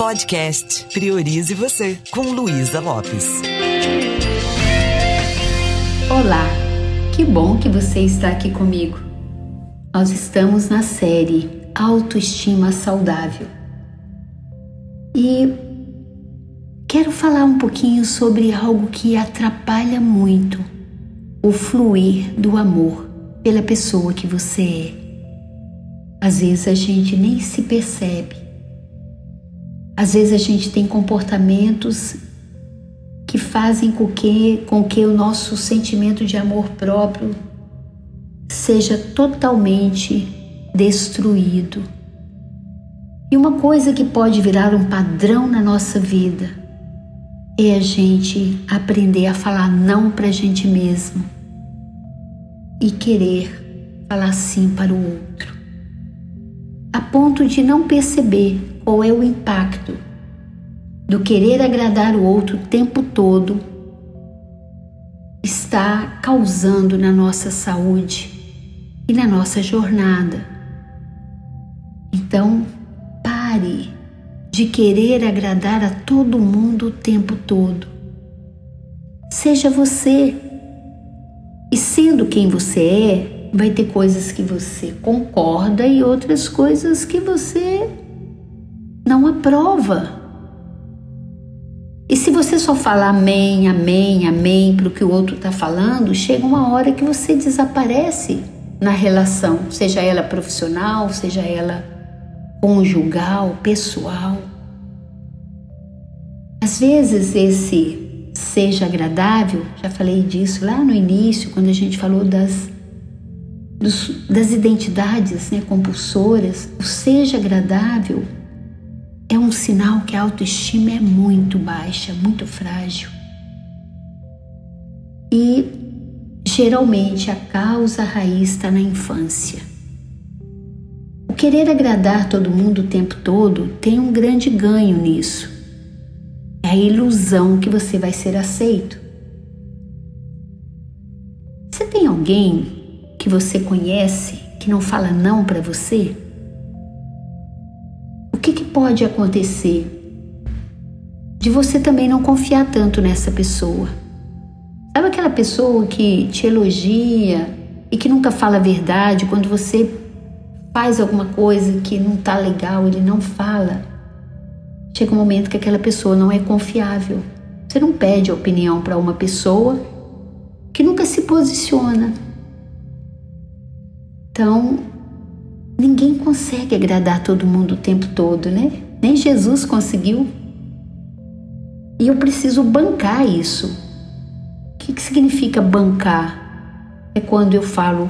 Podcast Priorize Você, com Luísa Lopes. Olá, que bom que você está aqui comigo. Nós estamos na série Autoestima Saudável. E quero falar um pouquinho sobre algo que atrapalha muito o fluir do amor pela pessoa que você é. Às vezes a gente nem se percebe. Às vezes a gente tem comportamentos que fazem com que, com que o nosso sentimento de amor próprio seja totalmente destruído. E uma coisa que pode virar um padrão na nossa vida é a gente aprender a falar não para a gente mesmo e querer falar sim para o outro, a ponto de não perceber qual é o impacto do querer agradar o outro o tempo todo está causando na nossa saúde e na nossa jornada. Então, pare de querer agradar a todo mundo o tempo todo. Seja você. E sendo quem você é, vai ter coisas que você concorda e outras coisas que você não aprova. E se você só falar amém, amém, amém para o que o outro está falando, chega uma hora que você desaparece na relação, seja ela profissional, seja ela conjugal, pessoal. Às vezes esse seja agradável, já falei disso lá no início, quando a gente falou das, dos, das identidades né, compulsoras, o seja agradável é um sinal que a autoestima é muito baixa, muito frágil. E geralmente a causa raiz está na infância. O querer agradar todo mundo o tempo todo tem um grande ganho nisso é a ilusão que você vai ser aceito. Você tem alguém que você conhece que não fala não para você? Pode acontecer de você também não confiar tanto nessa pessoa? Sabe aquela pessoa que te elogia e que nunca fala a verdade quando você faz alguma coisa que não tá legal, ele não fala? chega um momento que aquela pessoa não é confiável. Você não pede opinião para uma pessoa que nunca se posiciona. Então, ninguém consegue agradar todo mundo o tempo todo, né? Nem Jesus conseguiu. E eu preciso bancar isso. O que, que significa bancar? É quando eu falo,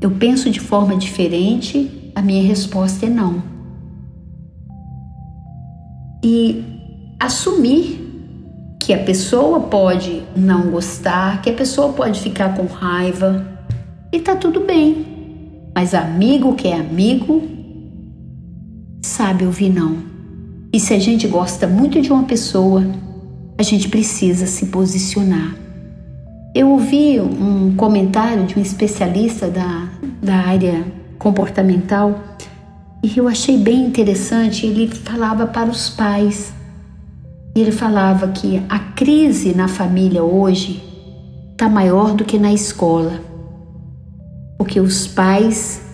eu penso de forma diferente, a minha resposta é não e assumir que a pessoa pode não gostar, que a pessoa pode ficar com raiva e tá tudo bem. Mas amigo que é amigo sabe ouvir não. E se a gente gosta muito de uma pessoa, a gente precisa se posicionar. Eu ouvi um comentário de um especialista da, da área comportamental e eu achei bem interessante, ele falava para os pais. Ele falava que a crise na família hoje está maior do que na escola. Porque os pais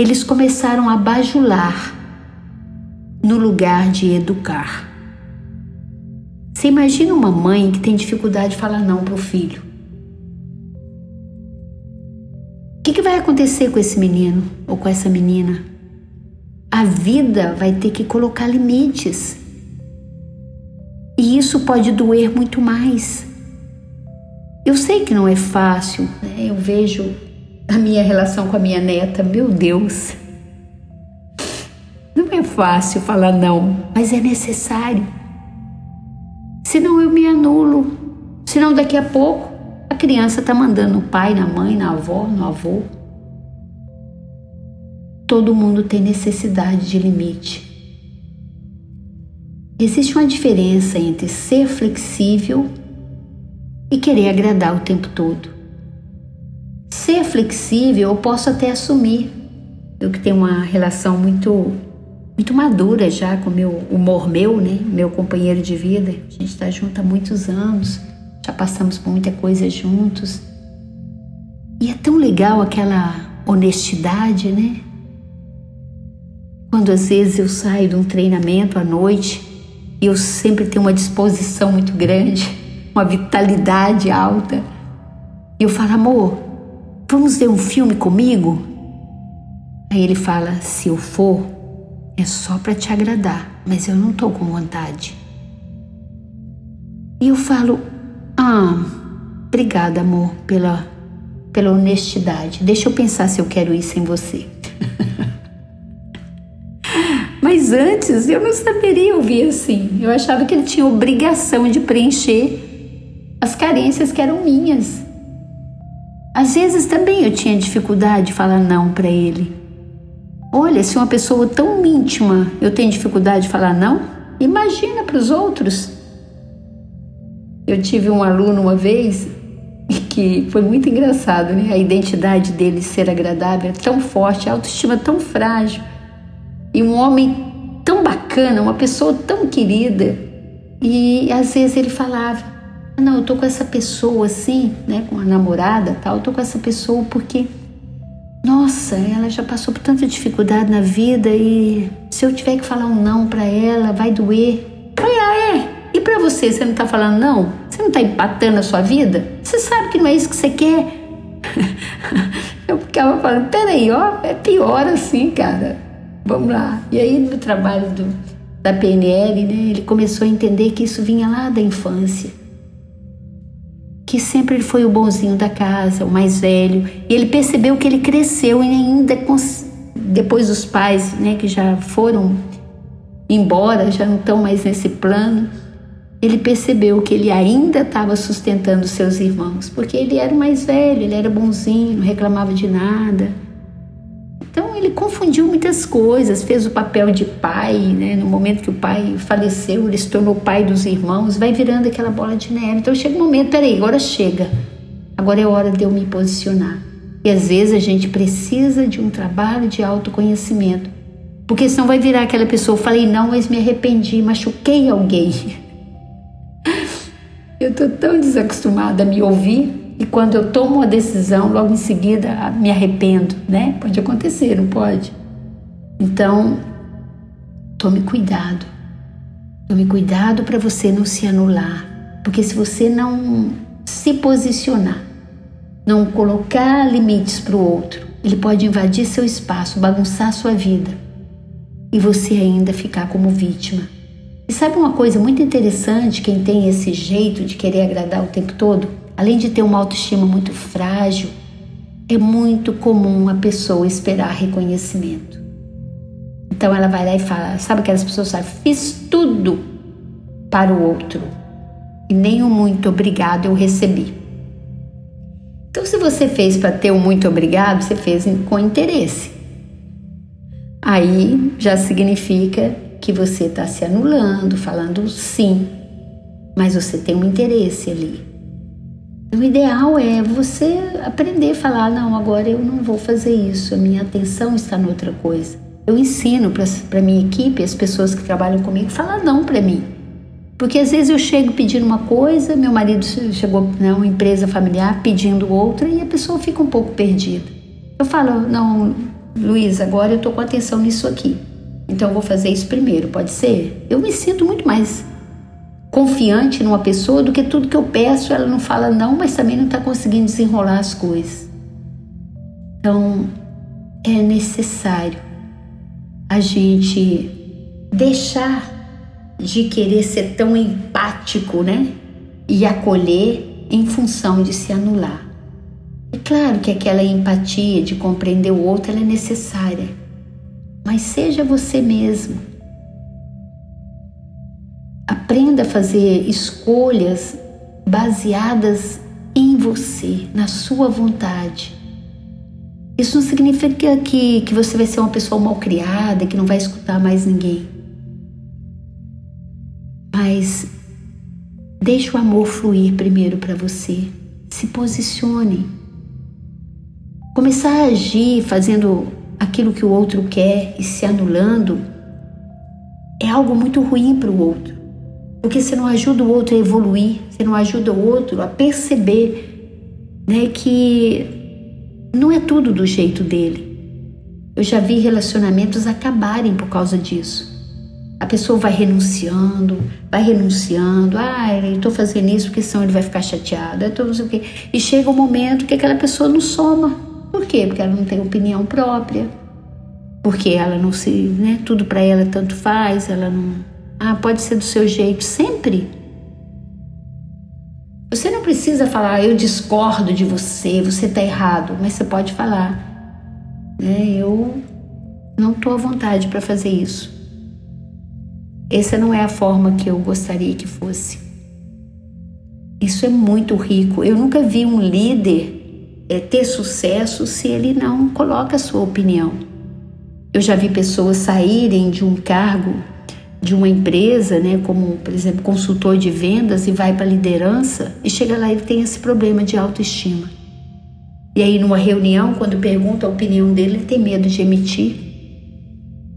eles começaram a bajular no lugar de educar. Você imagina uma mãe que tem dificuldade de falar não para o filho. O que, que vai acontecer com esse menino ou com essa menina? A vida vai ter que colocar limites. E isso pode doer muito mais. Eu sei que não é fácil, né? eu vejo a minha relação com a minha neta, meu Deus. Não é fácil falar não, mas é necessário. Senão eu me anulo. Senão daqui a pouco a criança está mandando no pai, na mãe, na avó, no avô. Todo mundo tem necessidade de limite. Existe uma diferença entre ser flexível e querer agradar o tempo todo. Ser flexível eu posso até assumir. Eu que tenho uma relação muito muito madura já com meu humor meu, né? Meu companheiro de vida. A gente está junto há muitos anos, já passamos por muita coisa juntos. E é tão legal aquela honestidade, né? Quando às vezes eu saio de um treinamento à noite e eu sempre tenho uma disposição muito grande, uma vitalidade alta, e eu falo, amor, vamos ver um filme comigo? Aí ele fala: se eu for, é só para te agradar, mas eu não tô com vontade. E eu falo: ah, obrigada, amor, pela, pela honestidade. Deixa eu pensar se eu quero ir sem você. Mas antes eu não saberia ouvir assim. Eu achava que ele tinha obrigação de preencher as carências que eram minhas. Às vezes também eu tinha dificuldade de falar não para ele. Olha, se uma pessoa tão íntima eu tenho dificuldade de falar não, imagina para os outros. Eu tive um aluno uma vez que foi muito engraçado, né? A identidade dele ser agradável é tão forte, a autoestima tão frágil. E um homem tão bacana, uma pessoa tão querida. E às vezes ele falava: Não, eu tô com essa pessoa assim, né? Com a namorada tal, eu tô com essa pessoa porque nossa, ela já passou por tanta dificuldade na vida e se eu tiver que falar um não para ela, vai doer. Ah, é? E para você, você não tá falando não? Você não tá empatando a sua vida? Você sabe que não é isso que você quer? eu ficava falando, peraí, ó, é pior assim, cara. Vamos lá. E aí no trabalho do, da PNL, né, ele começou a entender que isso vinha lá da infância que sempre ele foi o bonzinho da casa, o mais velho, e ele percebeu que ele cresceu e ainda depois dos pais, né, que já foram embora, já não estão mais nesse plano, ele percebeu que ele ainda estava sustentando seus irmãos, porque ele era o mais velho, ele era bonzinho, não reclamava de nada. Então ele confundiu muitas coisas, fez o papel de pai, né? No momento que o pai faleceu, ele se tornou pai dos irmãos, vai virando aquela bola de neve. Então chega um momento, peraí, agora chega. Agora é hora de eu me posicionar. E às vezes a gente precisa de um trabalho de autoconhecimento. Porque senão vai virar aquela pessoa, falei não, mas me arrependi, machuquei alguém. Eu tô tão desacostumada a me ouvir e quando eu tomo uma decisão, logo em seguida me arrependo, né? Pode acontecer, não pode? Então, tome cuidado. Tome cuidado para você não se anular, porque se você não se posicionar, não colocar limites para o outro, ele pode invadir seu espaço, bagunçar sua vida e você ainda ficar como vítima. E sabe uma coisa muito interessante, quem tem esse jeito de querer agradar o tempo todo? Além de ter uma autoestima muito frágil, é muito comum a pessoa esperar reconhecimento. Então ela vai lá e fala, sabe aquelas pessoas que fiz tudo para o outro e nem o muito obrigado eu recebi. Então se você fez para ter o um muito obrigado, você fez com interesse. Aí já significa que você está se anulando, falando sim, mas você tem um interesse ali. O ideal é você aprender a falar: não, agora eu não vou fazer isso, a minha atenção está noutra coisa. Eu ensino para minha equipe, as pessoas que trabalham comigo, falar não para mim. Porque às vezes eu chego pedindo uma coisa, meu marido chegou né, empresa familiar pedindo outra e a pessoa fica um pouco perdida. Eu falo: não, Luiz, agora eu estou com atenção nisso aqui. Então eu vou fazer isso primeiro, pode ser? Eu me sinto muito mais confiante numa pessoa do que tudo que eu peço, ela não fala não, mas também não está conseguindo desenrolar as coisas. Então, é necessário a gente deixar de querer ser tão empático, né? E acolher em função de se anular. É claro que aquela empatia de compreender o outro é necessária, mas seja você mesmo Aprenda a fazer escolhas baseadas em você, na sua vontade. Isso não significa que, que você vai ser uma pessoa mal criada, que não vai escutar mais ninguém. Mas deixe o amor fluir primeiro para você. Se posicione. Começar a agir fazendo aquilo que o outro quer e se anulando é algo muito ruim para o outro. Porque você não ajuda o outro a evoluir, você não ajuda o outro a perceber né, que não é tudo do jeito dele. Eu já vi relacionamentos acabarem por causa disso. A pessoa vai renunciando, vai renunciando. Ah, eu estou fazendo isso porque senão ele vai ficar chateado. Eu tô não sei o quê. E chega um momento que aquela pessoa não soma. Por quê? Porque ela não tem opinião própria. Porque ela não se. Né, tudo para ela tanto faz. Ela não. Ah, pode ser do seu jeito. Sempre. Você não precisa falar, eu discordo de você, você está errado. Mas você pode falar, né, eu não estou à vontade para fazer isso. Essa não é a forma que eu gostaria que fosse. Isso é muito rico. Eu nunca vi um líder é, ter sucesso se ele não coloca a sua opinião. Eu já vi pessoas saírem de um cargo de uma empresa, né, como por exemplo consultor de vendas e vai para liderança e chega lá e tem esse problema de autoestima. E aí numa reunião, quando pergunta a opinião dele, ele tem medo de emitir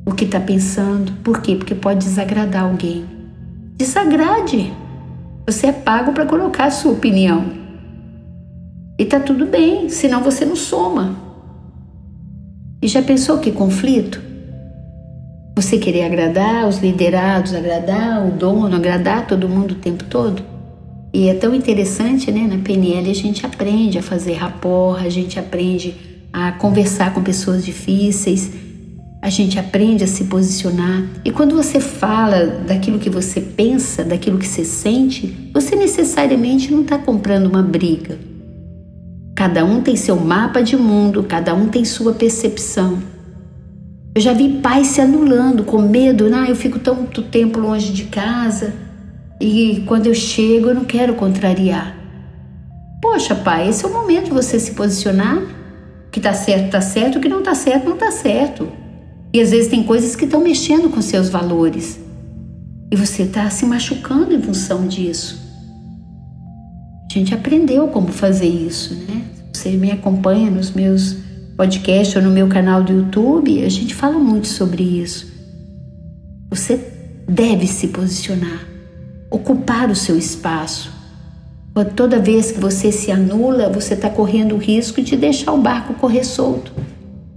o que está pensando. Por quê? Porque pode desagradar alguém. Desagrade. Você é pago para colocar a sua opinião. E tá tudo bem, senão você não soma. E já pensou que conflito? Você querer agradar os liderados, agradar o dono, agradar todo mundo o tempo todo? E é tão interessante, né? Na PNL a gente aprende a fazer rapport, a gente aprende a conversar com pessoas difíceis, a gente aprende a se posicionar. E quando você fala daquilo que você pensa, daquilo que você sente, você necessariamente não está comprando uma briga. Cada um tem seu mapa de mundo, cada um tem sua percepção. Eu já vi pais se anulando com medo, ah, eu fico tanto tempo longe de casa e quando eu chego eu não quero contrariar. Poxa, pai, esse é o momento de você se posicionar. O que está certo, está certo, o que não está certo, não está certo. E às vezes tem coisas que estão mexendo com seus valores. E você está se machucando em função disso. A gente aprendeu como fazer isso, né? Você me acompanha nos meus podcasts ou no meu canal do YouTube, a gente fala muito sobre isso. Você deve se posicionar, ocupar o seu espaço. Toda vez que você se anula, você está correndo o risco de deixar o barco correr solto.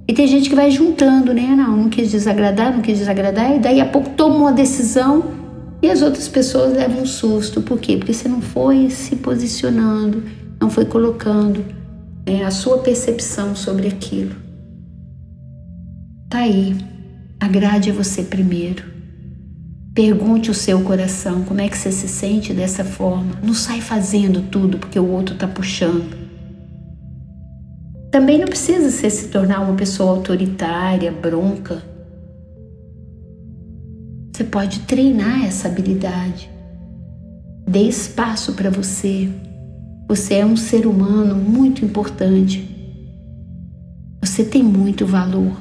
E tem gente que vai juntando, né? Não, não quis desagradar, não quis desagradar, e daí a pouco toma uma decisão e as outras pessoas levam um susto. Por quê? Porque você não foi se posicionando, não foi colocando é, a sua percepção sobre aquilo. Tá aí. Agrade a você primeiro. Pergunte o seu coração como é que você se sente dessa forma. Não sai fazendo tudo porque o outro está puxando. Também não precisa ser se tornar uma pessoa autoritária, bronca. Você pode treinar essa habilidade. Dê espaço para você. Você é um ser humano muito importante. Você tem muito valor.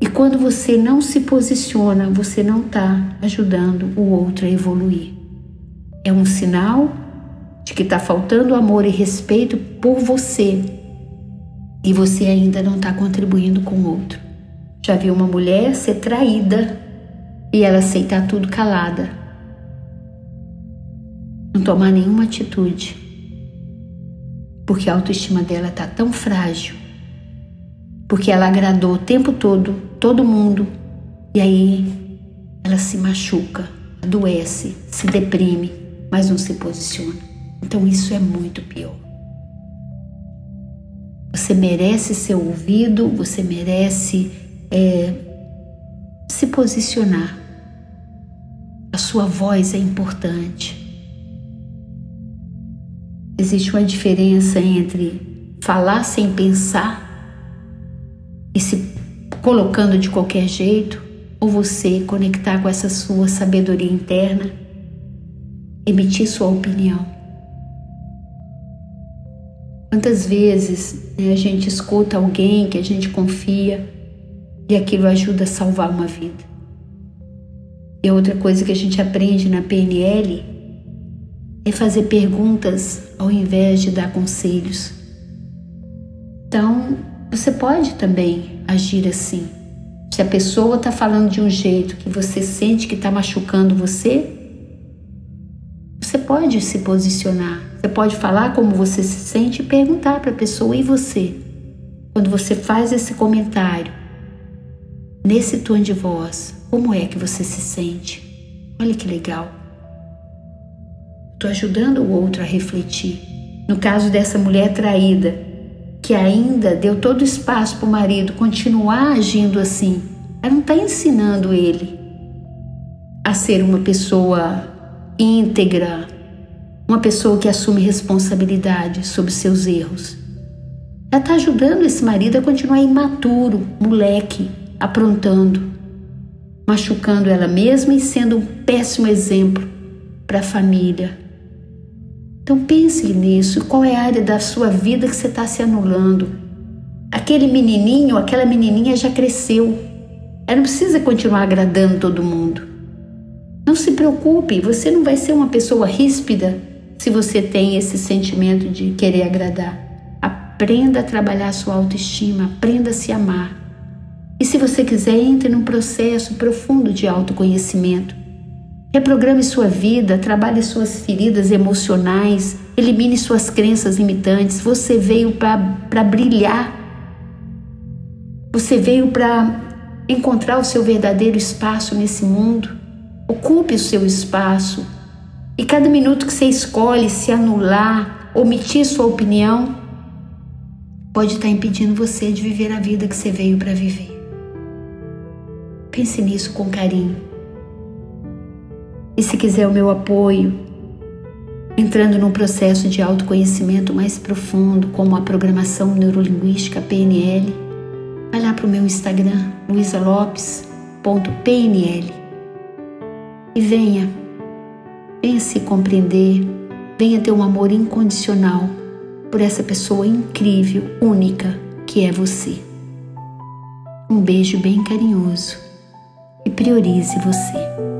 E quando você não se posiciona, você não está ajudando o outro a evoluir. É um sinal de que está faltando amor e respeito por você e você ainda não está contribuindo com o outro. Já viu uma mulher ser traída e ela aceitar tudo calada, não tomar nenhuma atitude, porque a autoestima dela está tão frágil, porque ela agradou o tempo todo todo mundo e aí ela se machuca, adoece, se deprime, mas não se posiciona. Então isso é muito pior. Você merece ser ouvido, você merece é, se posicionar. A sua voz é importante. Existe uma diferença entre falar sem pensar e se colocando de qualquer jeito, ou você conectar com essa sua sabedoria interna, emitir sua opinião. Quantas vezes né, a gente escuta alguém que a gente confia e aquilo ajuda a salvar uma vida? E outra coisa que a gente aprende na PNL é fazer perguntas ao invés de dar conselhos. Então, você pode também agir assim. Se a pessoa está falando de um jeito que você sente que está machucando você, você pode se posicionar. Você pode falar como você se sente e perguntar para a pessoa e você. Quando você faz esse comentário, nesse tom de voz, como é que você se sente? Olha que legal. Estou ajudando o outro a refletir. No caso dessa mulher traída, que ainda deu todo espaço para o marido continuar agindo assim, ela não está ensinando ele a ser uma pessoa íntegra, uma pessoa que assume responsabilidade sobre seus erros. Ela está ajudando esse marido a continuar imaturo, moleque, aprontando, machucando ela mesma e sendo um péssimo exemplo para a família. Então pense nisso, qual é a área da sua vida que você está se anulando? Aquele menininho, aquela menininha já cresceu. Ela não precisa continuar agradando todo mundo. Não se preocupe, você não vai ser uma pessoa ríspida se você tem esse sentimento de querer agradar. Aprenda a trabalhar a sua autoestima, aprenda a se amar. E se você quiser, entre num processo profundo de autoconhecimento. Reprograme sua vida, trabalhe suas feridas emocionais, elimine suas crenças limitantes. Você veio para brilhar. Você veio para encontrar o seu verdadeiro espaço nesse mundo. Ocupe o seu espaço. E cada minuto que você escolhe se anular, omitir sua opinião, pode estar impedindo você de viver a vida que você veio para viver. Pense nisso com carinho. E se quiser o meu apoio, entrando num processo de autoconhecimento mais profundo, como a programação neurolinguística PNL, vai lá para o meu Instagram, luisalopes.pnl e venha, venha se compreender, venha ter um amor incondicional por essa pessoa incrível, única que é você. Um beijo bem carinhoso e priorize você.